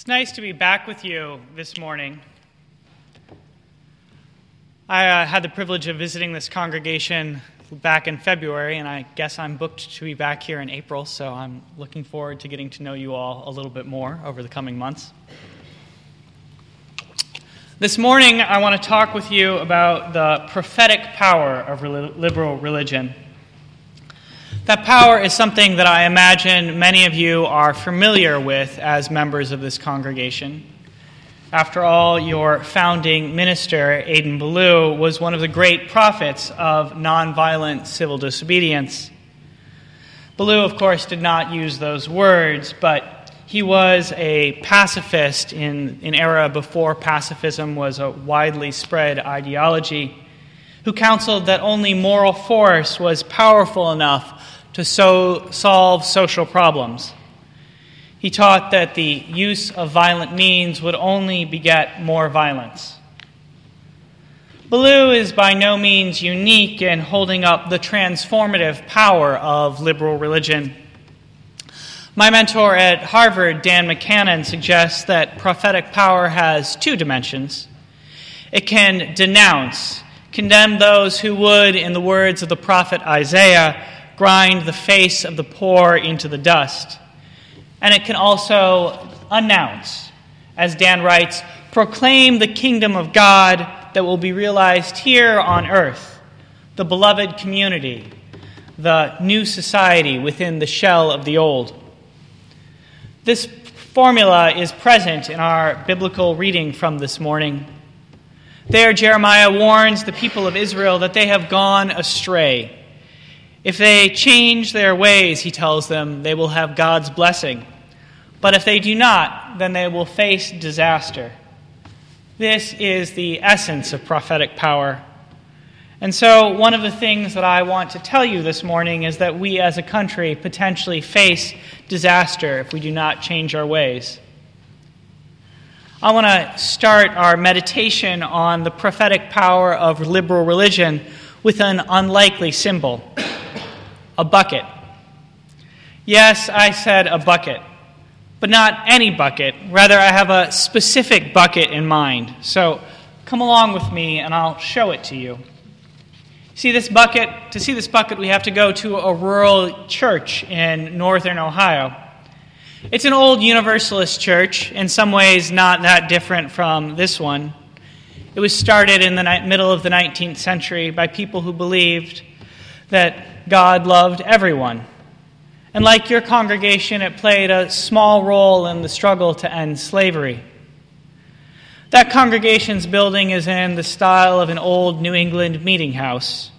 It's nice to be back with you this morning. I uh, had the privilege of visiting this congregation back in February, and I guess I'm booked to be back here in April, so I'm looking forward to getting to know you all a little bit more over the coming months. This morning, I want to talk with you about the prophetic power of liberal religion. That power is something that I imagine many of you are familiar with as members of this congregation. After all, your founding minister, Adin Ballou, was one of the great prophets of nonviolent civil disobedience. Ballou, of course, did not use those words, but he was a pacifist in an era before pacifism was a widely spread ideology, who counseled that only moral force was powerful enough to so solve social problems. He taught that the use of violent means would only beget more violence. Ballou is by no means unique in holding up the transformative power of liberal religion. My mentor at Harvard, Dan McKanan, suggests that prophetic power has two dimensions. It can denounce, condemn those who would, in the words of the prophet Isaiah, grind the face of the poor into the dust. And it can also announce, as Dan writes, proclaim the kingdom of God that will be realized here on earth, the beloved community, the new society within the shell of the old. This formula is present in our biblical reading from this morning. There, Jeremiah warns the people of Israel that they have gone astray if they change their ways, he tells them, they will have God's blessing. But if they do not, then they will face disaster. This is the essence of prophetic power. And so, one of the things that I want to tell you this morning is that we as a country potentially face disaster if we do not change our ways. I want to start our meditation on the prophetic power of liberal religion with an unlikely symbol a bucket. Yes, I said a bucket, but not any bucket. Rather, I have a specific bucket in mind. So come along with me and I'll show it to you. See this bucket? To see this bucket, we have to go to a rural church in northern Ohio. It's an old Universalist church, in some ways not that different from this one. It was started in the middle of the 19th century by people who believed that God loved everyone. And like your congregation, it played a small role in the struggle to end slavery. That congregation's building is in the style of an old New England meeting house.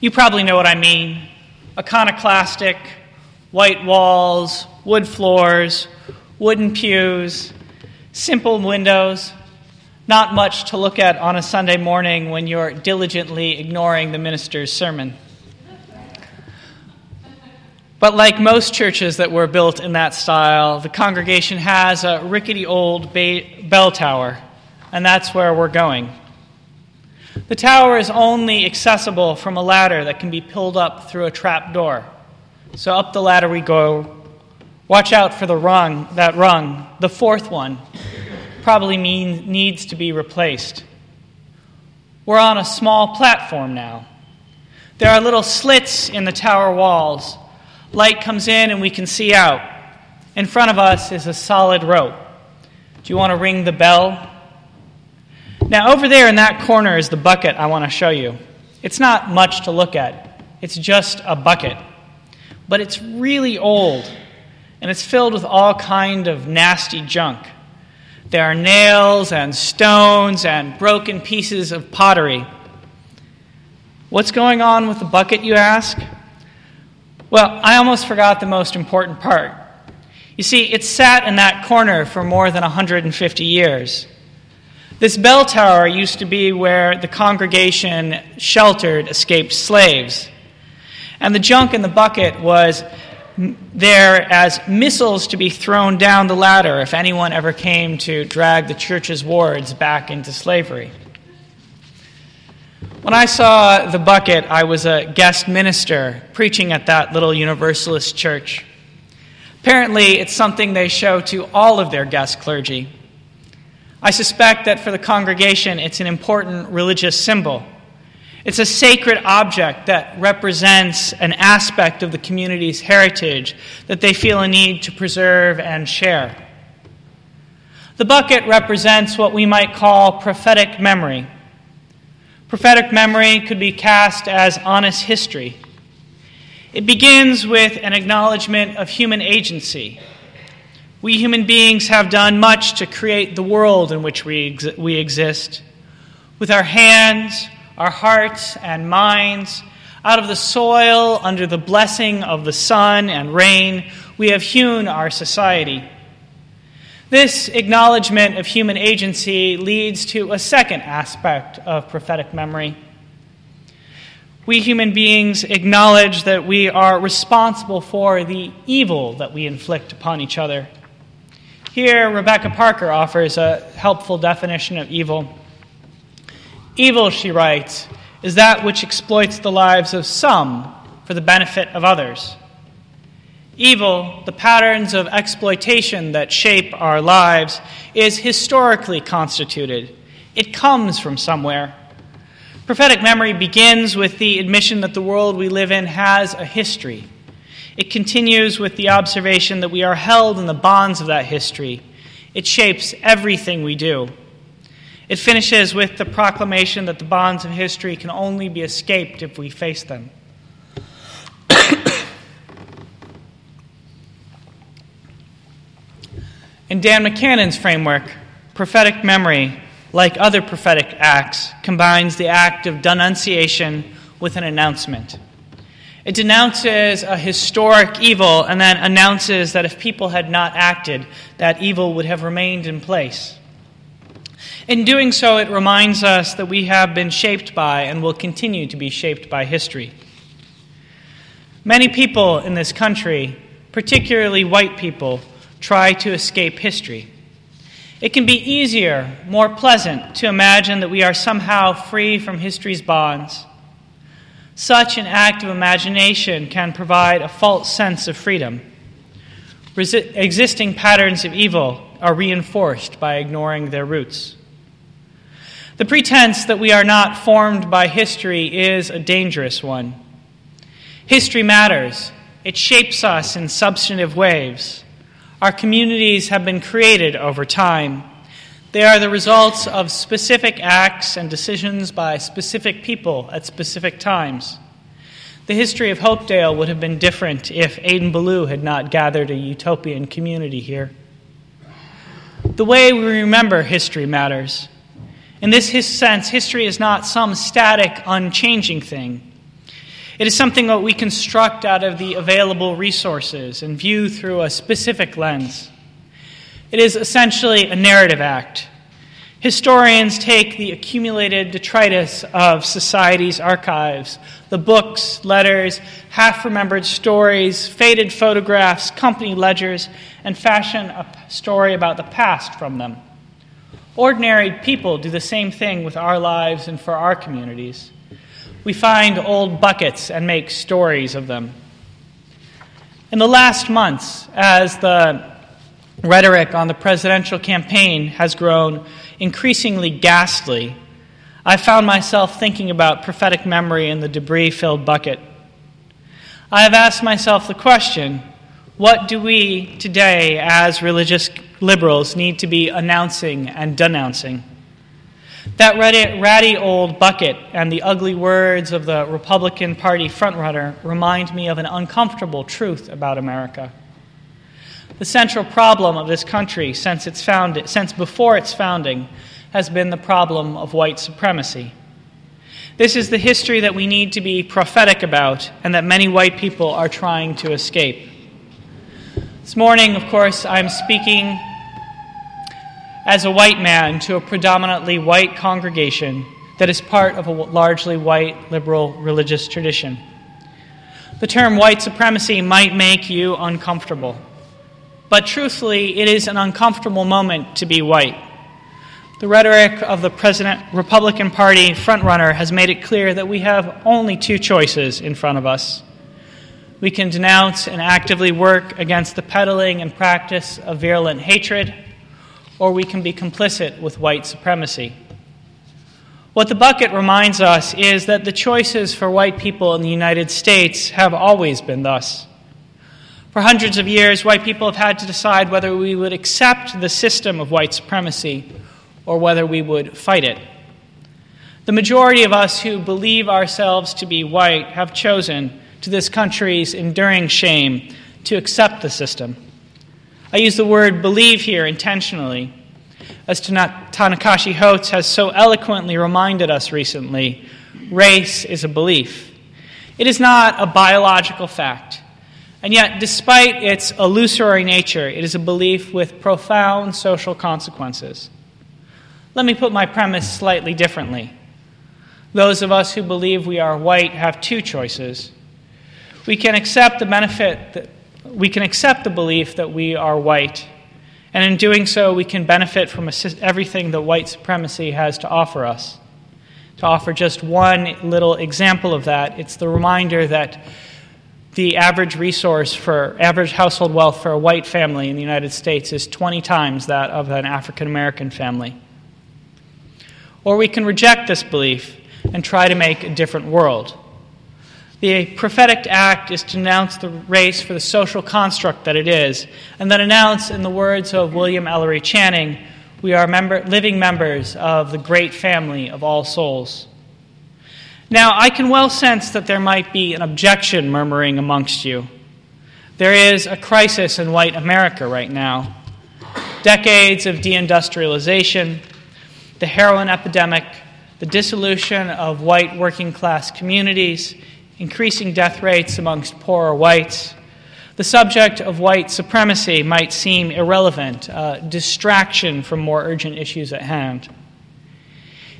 You probably know what I mean iconoclastic, white walls, wood floors, wooden pews, simple windows, not much to look at on a Sunday morning when you're diligently ignoring the minister's sermon. But like most churches that were built in that style, the congregation has a rickety old bell tower, and that's where we're going. The tower is only accessible from a ladder that can be pulled up through a trap door. So up the ladder we go. Watch out for the rung, that rung, the fourth one, probably mean, needs to be replaced. We're on a small platform now. There are little slits in the tower walls Light comes in and we can see out. In front of us is a solid rope. Do you want to ring the bell? Now, over there in that corner is the bucket I want to show you. It's not much to look at, it's just a bucket. But it's really old, and it's filled with all kind of nasty junk. There are nails and stones and broken pieces of pottery. What's going on with the bucket, you ask? Well, I almost forgot the most important part. You see, it sat in that corner for more than 150 years. This bell tower used to be where the congregation sheltered escaped slaves. And the junk in the bucket was there as missiles to be thrown down the ladder if anyone ever came to drag the church's wards back into slavery. When I saw the bucket, I was a guest minister preaching at that little Universalist church. Apparently, it's something they show to all of their guest clergy. I suspect that for the congregation, it's an important religious symbol. It's a sacred object that represents an aspect of the community's heritage that they feel a need to preserve and share. The bucket represents what we might call prophetic memory. Prophetic memory could be cast as honest history. It begins with an acknowledgement of human agency. We human beings have done much to create the world in which we, ex- we exist. With our hands, our hearts, and minds, out of the soil, under the blessing of the sun and rain, we have hewn our society. This acknowledgement of human agency leads to a second aspect of prophetic memory. We human beings acknowledge that we are responsible for the evil that we inflict upon each other. Here, Rebecca Parker offers a helpful definition of evil. Evil, she writes, is that which exploits the lives of some for the benefit of others. Evil, the patterns of exploitation that shape our lives, is historically constituted. It comes from somewhere. Prophetic memory begins with the admission that the world we live in has a history. It continues with the observation that we are held in the bonds of that history. It shapes everything we do. It finishes with the proclamation that the bonds of history can only be escaped if we face them. In Dan McKanan's framework, prophetic memory, like other prophetic acts, combines the act of denunciation with an announcement. It denounces a historic evil and then announces that if people had not acted, that evil would have remained in place. In doing so, it reminds us that we have been shaped by and will continue to be shaped by history. Many people in this country, particularly white people, try to escape history. It can be easier, more pleasant to imagine that we are somehow free from history's bonds. Such an act of imagination can provide a false sense of freedom. Resi- existing patterns of evil are reinforced by ignoring their roots. The pretense that we are not formed by history is a dangerous one. History matters, it shapes us in substantive ways. Our communities have been created over time. They are the results of specific acts and decisions by specific people at specific times. The history of Hopedale would have been different if Adin Ballou had not gathered a utopian community here. The way we remember history matters. In this sense, history is not some static, unchanging thing. It is something that we construct out of the available resources and view through a specific lens. It is essentially a narrative act. Historians take the accumulated detritus of society's archives, the books, letters, half remembered stories, faded photographs, company ledgers, and fashion a story about the past from them. Ordinary people do the same thing with our lives and for our communities. We find old buckets and make stories of them. In the last months, as the rhetoric on the presidential campaign has grown increasingly ghastly, I found myself thinking about prophetic memory in the debris filled bucket. I have asked myself the question what do we today, as religious liberals, need to be announcing and denouncing? That ratty old bucket and the ugly words of the Republican Party frontrunner remind me of an uncomfortable truth about America. The central problem of this country since, its found, since before its founding has been the problem of white supremacy. This is the history that we need to be prophetic about and that many white people are trying to escape. This morning, of course, I'm speaking as a white man to a predominantly white congregation that is part of a largely white liberal religious tradition. The term white supremacy might make you uncomfortable, but truthfully, it is an uncomfortable moment to be white. The rhetoric of the President Republican Party frontrunner has made it clear that we have only two choices in front of us. We can denounce and actively work against the peddling and practice of virulent hatred, or we can be complicit with white supremacy. What the bucket reminds us is that the choices for white people in the United States have always been thus. For hundreds of years, white people have had to decide whether we would accept the system of white supremacy or whether we would fight it. The majority of us who believe ourselves to be white have chosen, to this country's enduring shame, to accept the system. I use the word believe here intentionally as Ta-Nehisi Coates has so eloquently reminded us recently, race is a belief. It is not a biological fact. And yet, despite its illusory nature, it is a belief with profound social consequences. Let me put my premise slightly differently. Those of us who believe we are white have two choices. We can accept the benefit that we can accept the belief that we are white and in doing so, we can benefit from everything that white supremacy has to offer us. To offer just one little example of that, it's the reminder that the average resource for average household wealth for a white family in the United States is 20 times that of an African American family. Or we can reject this belief and try to make a different world. The prophetic act is to announce the race for the social construct that it is, and then announce, in the words of William Ellery Channing, we are member, living members of the great family of all souls. Now, I can well sense that there might be an objection murmuring amongst you. There is a crisis in white America right now. Decades of deindustrialization, the heroin epidemic, the dissolution of white working class communities, increasing death rates amongst poorer whites, the subject of white supremacy might seem irrelevant, a distraction from more urgent issues at hand.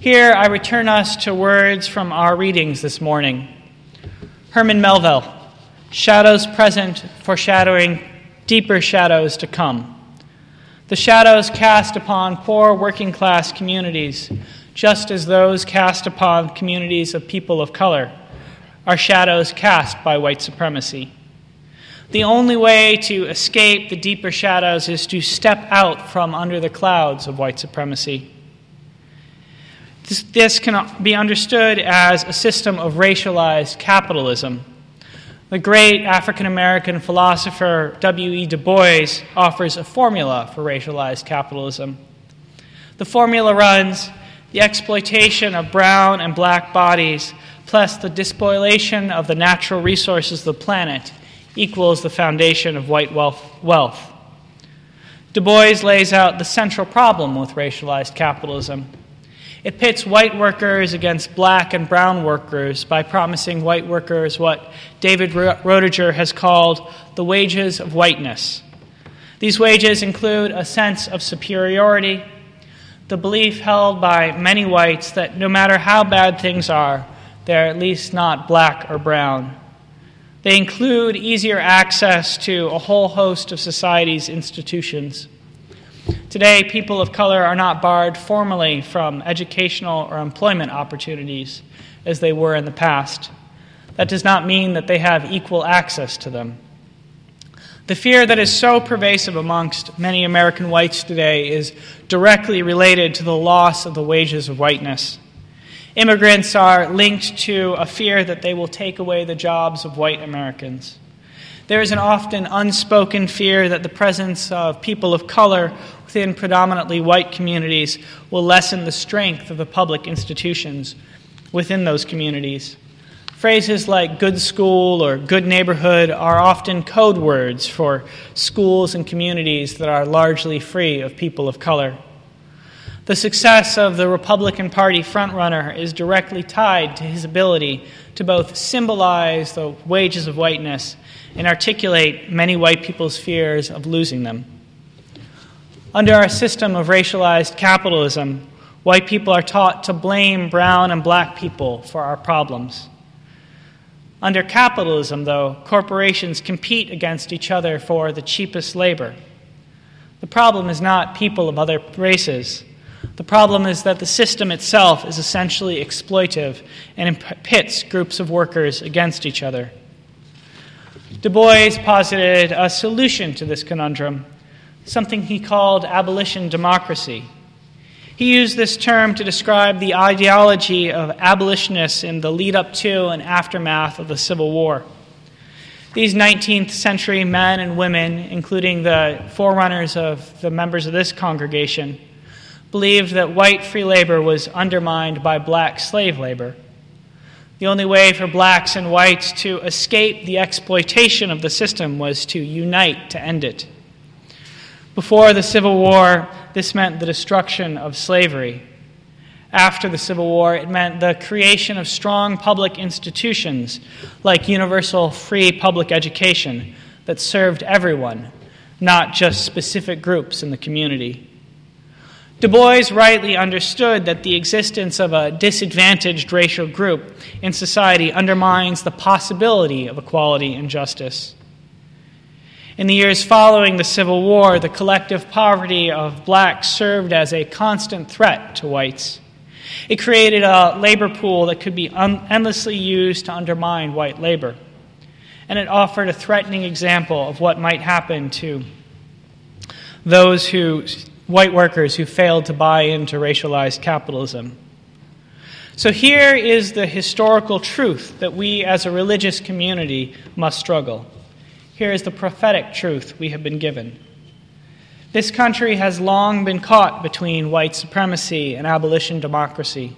Here, I return us to words from our readings this morning. Herman Melville, shadows present foreshadowing deeper shadows to come. The shadows cast upon poor working class communities, just as those cast upon communities of people of color are shadows cast by white supremacy. The only way to escape the deeper shadows is to step out from under the clouds of white supremacy. This, this can be understood as a system of racialized capitalism. The great African American philosopher W.E. Du Bois offers a formula for racialized capitalism. The formula runs the exploitation of brown and black bodies plus the despoilation of the natural resources of the planet equals the foundation of white wealth. Du Bois lays out the central problem with racialized capitalism. It pits white workers against black and brown workers by promising white workers what David Roediger has called the wages of whiteness. These wages include a sense of superiority, the belief held by many whites that no matter how bad things are, they're at least not black or brown. They include easier access to a whole host of society's institutions. Today, people of color are not barred formally from educational or employment opportunities as they were in the past. That does not mean that they have equal access to them. The fear that is so pervasive amongst many American whites today is directly related to the loss of the wages of whiteness. Immigrants are linked to a fear that they will take away the jobs of white Americans. There is an often unspoken fear that the presence of people of color within predominantly white communities will lessen the strength of the public institutions within those communities. Phrases like good school or good neighborhood are often code words for schools and communities that are largely free of people of color. The success of the Republican Party frontrunner is directly tied to his ability to both symbolize the wages of whiteness and articulate many white people's fears of losing them. Under our system of racialized capitalism, white people are taught to blame brown and black people for our problems. Under capitalism, though, corporations compete against each other for the cheapest labor. The problem is not people of other races. The problem is that the system itself is essentially exploitive and pits groups of workers against each other. Du Bois posited a solution to this conundrum, something he called abolition democracy. He used this term to describe the ideology of abolitionists in the lead up to and aftermath of the Civil War. These 19th century men and women, including the forerunners of the members of this congregation, believed that white free labor was undermined by black slave labor. The only way for blacks and whites to escape the exploitation of the system was to unite to end it. Before the Civil War, this meant the destruction of slavery. After the Civil War, it meant the creation of strong public institutions like universal free public education that served everyone, not just specific groups in the community. Du Bois rightly understood that the existence of a disadvantaged racial group in society undermines the possibility of equality and justice. In the years following the Civil War, the collective poverty of blacks served as a constant threat to whites. It created a labor pool that could be un- endlessly used to undermine white labor. And it offered a threatening example of what might happen to those who, white workers who failed to buy into racialized capitalism. So here is the historical truth that we as a religious community must struggle. Here is the prophetic truth we have been given. This country has long been caught between white supremacy and abolition democracy.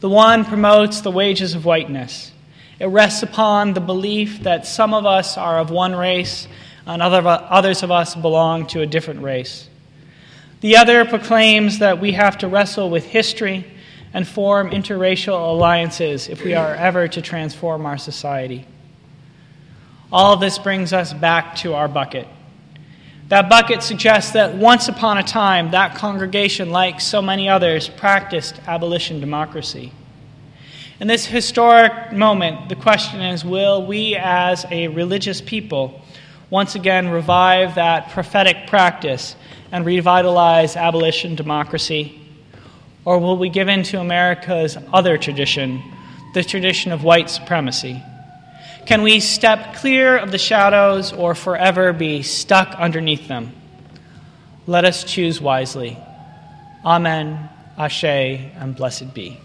The one promotes the wages of whiteness. It rests upon the belief that some of us are of one race and other, others of us belong to a different race. The other proclaims that we have to wrestle with history and form interracial alliances if we are ever to transform our society. All this brings us back to our bucket. That bucket suggests that once upon a time, that congregation, like so many others, practiced abolition democracy. In this historic moment, the question is will we, as a religious people, once again revive that prophetic practice and revitalize abolition democracy? Or will we give in to America's other tradition, the tradition of white supremacy? Can we step clear of the shadows or forever be stuck underneath them? Let us choose wisely. Amen, Ashe, and blessed be.